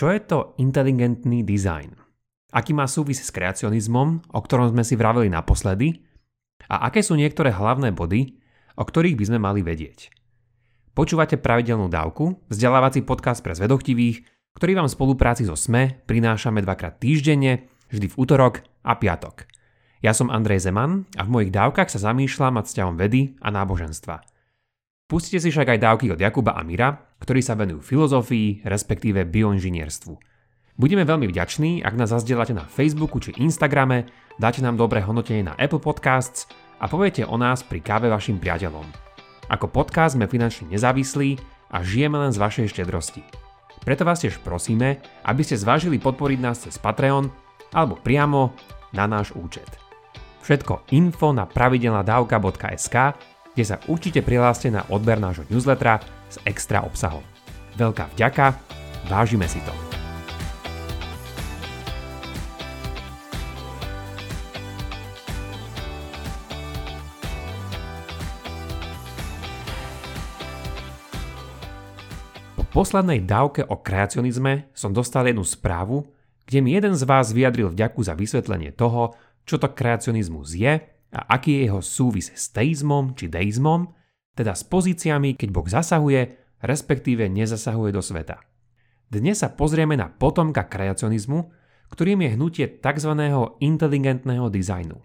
Čo je to inteligentný design? Aký má súvis s kreacionizmom, o ktorom sme si vraveli naposledy? A aké sú niektoré hlavné body, o ktorých by sme mali vedieť? Počúvate pravidelnú dávku, vzdelávací podcast pre zvedochtivých, ktorý vám v spolupráci so SME prinášame dvakrát týždenne, vždy v útorok a piatok. Ja som Andrej Zeman a v mojich dávkach sa zamýšľam nad vzťahom vedy a náboženstva. Pustite si však aj dávky od Jakuba a Mira, ktorí sa venujú filozofii, respektíve bioinžinierstvu. Budeme veľmi vďační, ak nás zazdielate na Facebooku či Instagrame, dáte nám dobré hodnotenie na Apple Podcasts a poviete o nás pri káve vašim priateľom. Ako podcast sme finančne nezávislí a žijeme len z vašej štedrosti. Preto vás tiež prosíme, aby ste zvážili podporiť nás cez Patreon alebo priamo na náš účet. Všetko info na pravidelnadavka.sk, kde sa určite prihláste na odber nášho newslettera s extra obsahom. Veľká vďaka, vážime si to. poslednej dávke o kreacionizme som dostal jednu správu, kde mi jeden z vás vyjadril vďaku za vysvetlenie toho, čo to kreacionizmus je a aký je jeho súvis s teizmom či deizmom, teda s pozíciami, keď Boh zasahuje, respektíve nezasahuje do sveta. Dnes sa pozrieme na potomka kreacionizmu, ktorým je hnutie tzv. inteligentného dizajnu.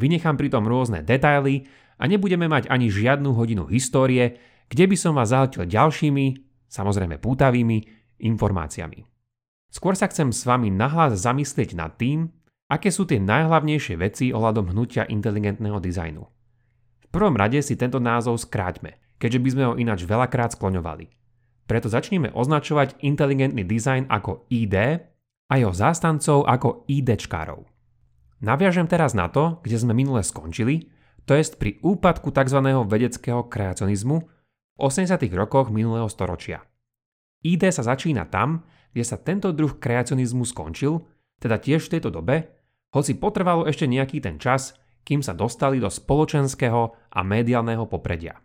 Vynechám pritom rôzne detaily a nebudeme mať ani žiadnu hodinu histórie, kde by som vás zahltil ďalšími, samozrejme pútavými, informáciami. Skôr sa chcem s vami nahlas zamyslieť nad tým, aké sú tie najhlavnejšie veci ohľadom hnutia inteligentného dizajnu. V prvom rade si tento názov skráťme, keďže by sme ho ináč veľakrát skloňovali. Preto začneme označovať inteligentný dizajn ako ID a jeho zástancov ako IDčkárov. Naviažem teraz na to, kde sme minule skončili, to jest pri úpadku tzv. vedeckého kreacionizmu, 80. rokoch minulého storočia. ID sa začína tam, kde sa tento druh kreacionizmu skončil, teda tiež v tejto dobe, hoci potrvalo ešte nejaký ten čas, kým sa dostali do spoločenského a médiálneho popredia.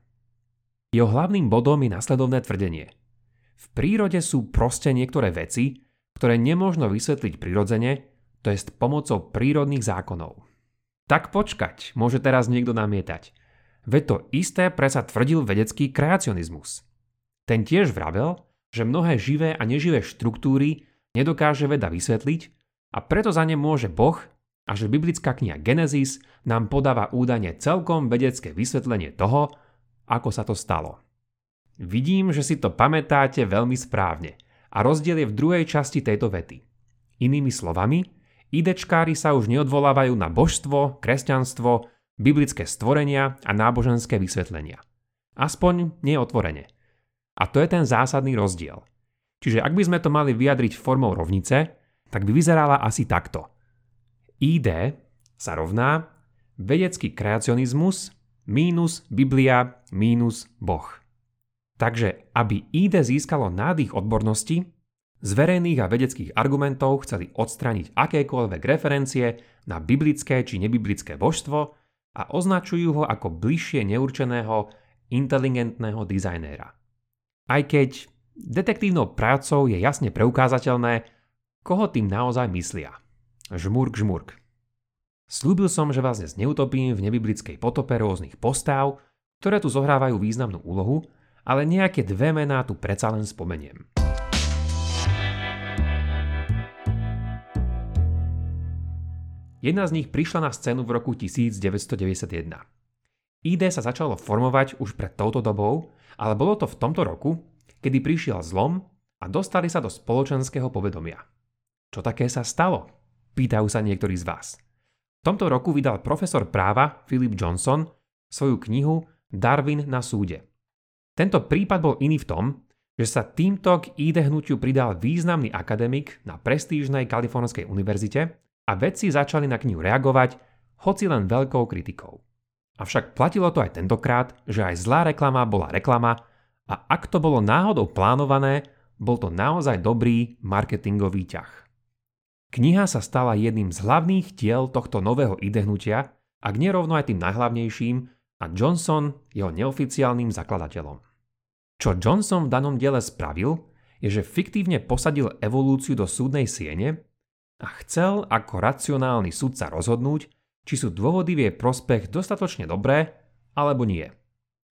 Jeho hlavným bodom je nasledovné tvrdenie. V prírode sú proste niektoré veci, ktoré nemôžno vysvetliť prirodzene, to jest pomocou prírodných zákonov. Tak počkať, môže teraz niekto namietať – Veď to isté predsa tvrdil vedecký kreacionizmus. Ten tiež vravel, že mnohé živé a neživé štruktúry nedokáže veda vysvetliť a preto za ne môže Boh a že biblická kniha Genesis nám podáva údajne celkom vedecké vysvetlenie toho, ako sa to stalo. Vidím, že si to pamätáte veľmi správne a rozdiel je v druhej časti tejto vety. Inými slovami, idečkári sa už neodvolávajú na božstvo, kresťanstvo biblické stvorenia a náboženské vysvetlenia. Aspoň neotvorene. A to je ten zásadný rozdiel. Čiže ak by sme to mali vyjadriť formou rovnice, tak by vyzerala asi takto. ID sa rovná vedecký kreacionizmus mínus Biblia mínus Boh. Takže aby ID získalo nádych odbornosti, z verejných a vedeckých argumentov chceli odstraniť akékoľvek referencie na biblické či nebiblické božstvo a označujú ho ako bližšie neurčeného inteligentného dizajnéra. Aj keď detektívnou prácou je jasne preukázateľné, koho tým naozaj myslia. Žmurk, žmurk. Slúbil som, že vás dnes neutopím v nebiblickej potope rôznych postáv, ktoré tu zohrávajú významnú úlohu, ale nejaké dve mená tu predsa len spomeniem. Jedna z nich prišla na scénu v roku 1991. ID sa začalo formovať už pred touto dobou, ale bolo to v tomto roku, kedy prišiel zlom a dostali sa do spoločenského povedomia. Čo také sa stalo? Pýtajú sa niektorí z vás. V tomto roku vydal profesor práva Philip Johnson svoju knihu Darwin na súde. Tento prípad bol iný v tom, že sa týmto k ID hnutiu pridal významný akademik na prestížnej kalifornskej univerzite a vedci začali na knihu reagovať, hoci len veľkou kritikou. Avšak platilo to aj tentokrát, že aj zlá reklama bola reklama a ak to bolo náhodou plánované, bol to naozaj dobrý marketingový ťah. Kniha sa stala jedným z hlavných diel tohto nového idehnutia, ak nerovno aj tým najhlavnejším, a Johnson jeho neoficiálnym zakladateľom. Čo Johnson v danom diele spravil, je, že fiktívne posadil evolúciu do súdnej siene a chcel ako racionálny sudca rozhodnúť, či sú dôvody v jej prospech dostatočne dobré alebo nie.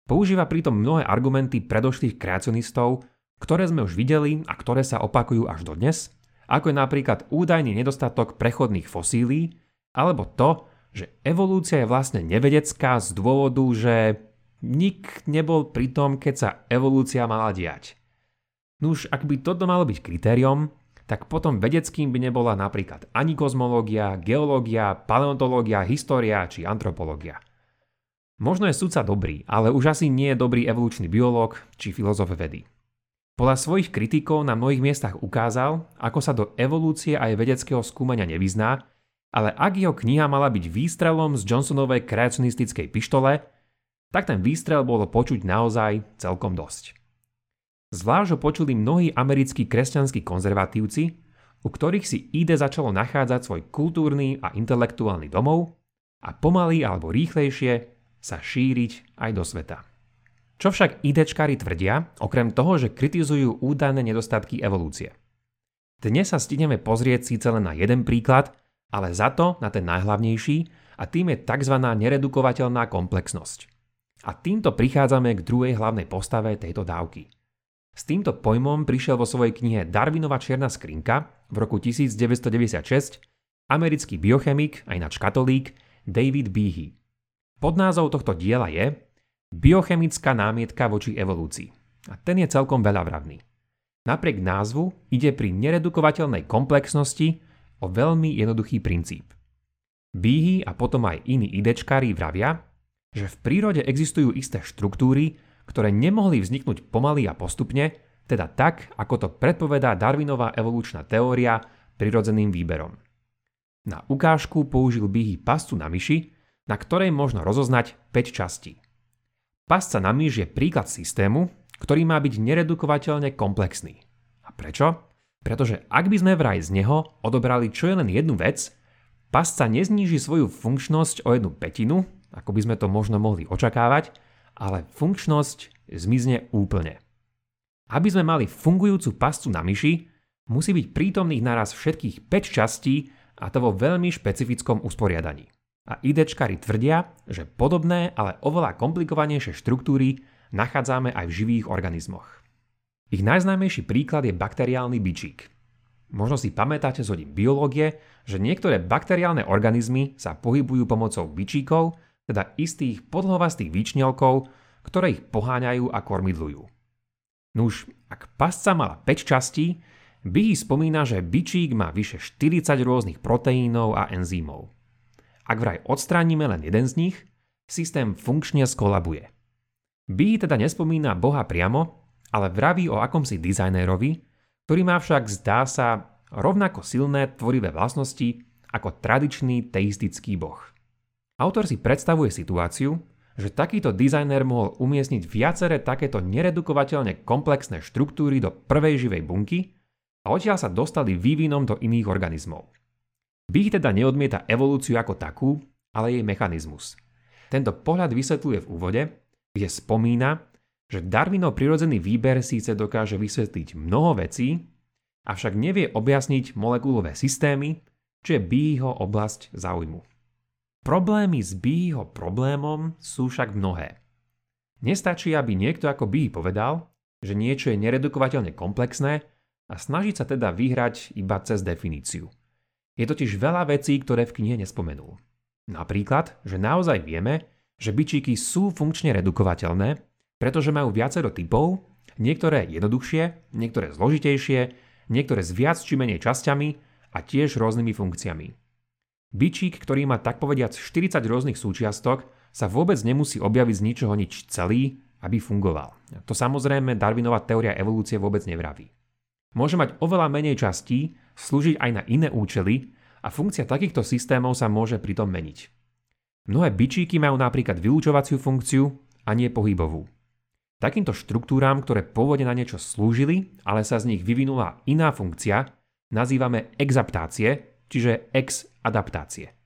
Používa pritom mnohé argumenty predošlých kreacionistov, ktoré sme už videli a ktoré sa opakujú až dodnes, ako je napríklad údajný nedostatok prechodných fosílií, alebo to, že evolúcia je vlastne nevedecká z dôvodu, že nik nebol pri tom, keď sa evolúcia mala diať. Nuž, ak by toto malo byť kritériom, tak potom vedeckým by nebola napríklad ani kozmológia, geológia, paleontológia, história či antropológia. Možno je sudca dobrý, ale už asi nie je dobrý evolučný biológ či filozof vedy. Podľa svojich kritikov na mnohých miestach ukázal, ako sa do evolúcie aj vedeckého skúmania nevyzná, ale ak jeho kniha mala byť výstrelom z Johnsonovej kreacionistickej pištole, tak ten výstrel bolo počuť naozaj celkom dosť. Zvlášť ho počuli mnohí americkí kresťanskí konzervatívci, u ktorých si ide začalo nachádzať svoj kultúrny a intelektuálny domov a pomaly alebo rýchlejšie sa šíriť aj do sveta. Čo však idečkári tvrdia, okrem toho, že kritizujú údajné nedostatky evolúcie. Dnes sa stihneme pozrieť síce len na jeden príklad, ale za to na ten najhlavnejší a tým je tzv. neredukovateľná komplexnosť. A týmto prichádzame k druhej hlavnej postave tejto dávky. S týmto pojmom prišiel vo svojej knihe Darwinova čierna skrinka v roku 1996 americký biochemik a ináč katolík David Behe. Podnázov tohto diela je Biochemická námietka voči evolúcii. A ten je celkom veľavravný. Napriek názvu ide pri neredukovateľnej komplexnosti o veľmi jednoduchý princíp. Behe a potom aj iní idečkári vravia, že v prírode existujú isté štruktúry, ktoré nemohli vzniknúť pomaly a postupne, teda tak, ako to predpovedá Darwinová evolučná teória prirodzeným výberom. Na ukážku použil Bihy pascu na myši, na ktorej možno rozoznať 5 častí. Pasca na myš je príklad systému, ktorý má byť neredukovateľne komplexný. A prečo? Pretože ak by sme vraj z neho odobrali čo je len jednu vec, pasca nezníži svoju funkčnosť o jednu petinu, ako by sme to možno mohli očakávať, ale funkčnosť zmizne úplne. Aby sme mali fungujúcu pascu na myši, musí byť prítomných naraz všetkých 5 častí a to vo veľmi špecifickom usporiadaní. A idečkári tvrdia, že podobné, ale oveľa komplikovanejšie štruktúry nachádzame aj v živých organizmoch. Ich najznámejší príklad je bakteriálny bičík. Možno si pamätáte z hodín biológie, že niektoré bakteriálne organizmy sa pohybujú pomocou bičíkov teda istých podlovastých výčnelkov, ktoré ich poháňajú a kormidlujú. Nuž, ak pasca mala 5 častí, Bihy spomína, že bičík má vyše 40 rôznych proteínov a enzýmov. Ak vraj odstránime len jeden z nich, systém funkčne skolabuje. Bihy teda nespomína Boha priamo, ale vraví o akomsi dizajnérovi, ktorý má však zdá sa rovnako silné tvorivé vlastnosti ako tradičný teistický boh. Autor si predstavuje situáciu, že takýto dizajner mohol umiestniť viaceré takéto neredukovateľne komplexné štruktúry do prvej živej bunky a odtiaľ sa dostali vývinom do iných organizmov. Bich teda neodmieta evolúciu ako takú, ale jej mechanizmus. Tento pohľad vysvetľuje v úvode, kde spomína, že Darwinov prirodzený výber síce dokáže vysvetliť mnoho vecí, avšak nevie objasniť molekulové systémy, čo je Beeho oblasť záujmu. Problémy s Beeho problémom sú však mnohé. Nestačí, aby niekto ako Behe povedal, že niečo je neredukovateľne komplexné a snažiť sa teda vyhrať iba cez definíciu. Je totiž veľa vecí, ktoré v knihe nespomenul. Napríklad, že naozaj vieme, že byčíky sú funkčne redukovateľné, pretože majú viacero typov, niektoré jednoduchšie, niektoré zložitejšie, niektoré s viac či menej časťami a tiež rôznymi funkciami. Bičík, ktorý má tak povediac 40 rôznych súčiastok, sa vôbec nemusí objaviť z ničoho nič celý, aby fungoval. To samozrejme Darwinová teória evolúcie vôbec nevraví. Môže mať oveľa menej častí, slúžiť aj na iné účely a funkcia takýchto systémov sa môže pritom meniť. Mnohé bičíky majú napríklad vylúčovaciu funkciu a nie pohybovú. Takýmto štruktúram, ktoré pôvodne na niečo slúžili, ale sa z nich vyvinula iná funkcia, nazývame exaptácie, čiže ex-adaptácie.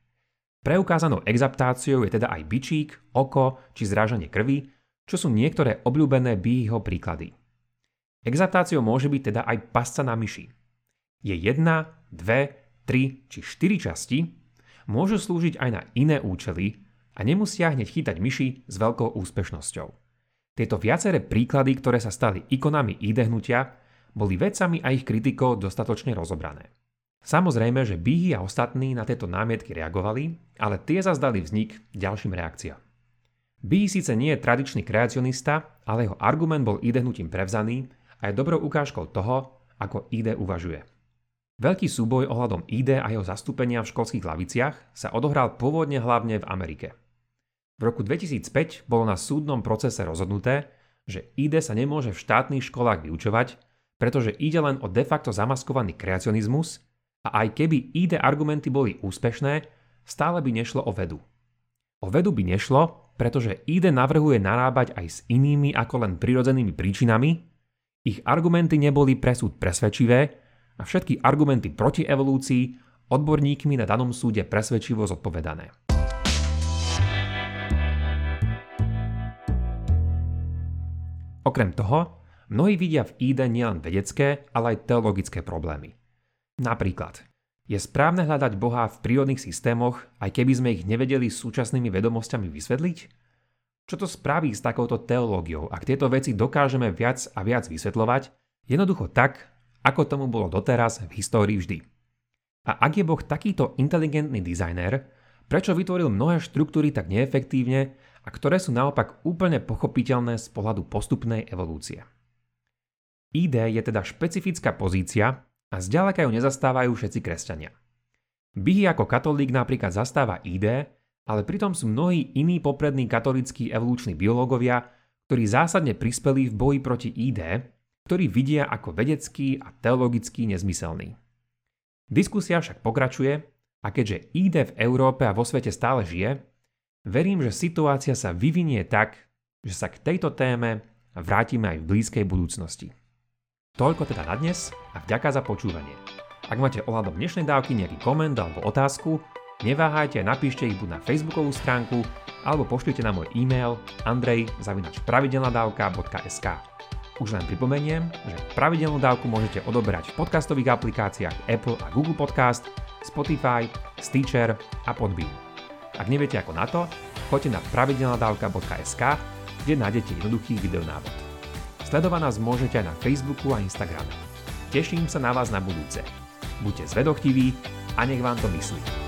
Preukázanou exaptáciou je teda aj bičík, oko či zrážanie krvi, čo sú niektoré obľúbené Beeho príklady. Exaptáciou môže byť teda aj pasca na myši. Je jedna, dve, tri či štyri časti, môžu slúžiť aj na iné účely a nemusia hneď chytať myši s veľkou úspešnosťou. Tieto viaceré príklady, ktoré sa stali ikonami ID boli vedcami a ich kritikov dostatočne rozobrané. Samozrejme, že Bihy a ostatní na tieto námietky reagovali, ale tie zazdali vznik ďalším reakciám. Bihy síce nie je tradičný kreacionista, ale jeho argument bol ID prevzaný a je dobrou ukážkou toho, ako ID uvažuje. Veľký súboj ohľadom ID a jeho zastúpenia v školských laviciach sa odohral pôvodne hlavne v Amerike. V roku 2005 bolo na súdnom procese rozhodnuté, že ID sa nemôže v štátnych školách vyučovať, pretože ide len o de facto zamaskovaný kreacionizmus a aj keby ID argumenty boli úspešné, stále by nešlo o vedu. O vedu by nešlo, pretože ID navrhuje narábať aj s inými ako len prirodzenými príčinami, ich argumenty neboli pre súd presvedčivé a všetky argumenty proti evolúcii odborníkmi na danom súde presvedčivo zodpovedané. Okrem toho, mnohí vidia v ide nielen vedecké, ale aj teologické problémy. Napríklad, je správne hľadať Boha v prírodných systémoch, aj keby sme ich nevedeli súčasnými vedomosťami vysvetliť? Čo to spraví s takouto teológiou, ak tieto veci dokážeme viac a viac vysvetľovať, jednoducho tak, ako tomu bolo doteraz v histórii vždy. A ak je Boh takýto inteligentný dizajner, prečo vytvoril mnohé štruktúry tak neefektívne a ktoré sú naopak úplne pochopiteľné z pohľadu postupnej evolúcie. ID je teda špecifická pozícia a zďaleka ju nezastávajú všetci kresťania. Bihy ako katolík napríklad zastáva ID, ale pritom sú mnohí iní poprední katolíckí evoluční biológovia, ktorí zásadne prispeli v boji proti ID, ktorý vidia ako vedecký a teologický nezmyselný. Diskusia však pokračuje a keďže ID v Európe a vo svete stále žije, verím, že situácia sa vyvinie tak, že sa k tejto téme vrátime aj v blízkej budúcnosti. Toľko teda na dnes a vďaka za počúvanie. Ak máte ohľadom dnešnej dávky nejaký koment alebo otázku, Neváhajte a napíšte ich buď na facebookovú stránku alebo pošlite na môj e-mail andrej.pravidelnadavka.sk Už len pripomeniem, že pravidelnú dávku môžete odoberať v podcastových aplikáciách Apple a Google Podcast, Spotify, Stitcher a Podbean. Ak neviete ako na to, choďte na pravidelnadavka.sk, kde nájdete jednoduchý videonávod. Sledovať nás môžete aj na Facebooku a Instagrame. Teším sa na vás na budúce. Buďte zvedochtiví a nech vám to myslí.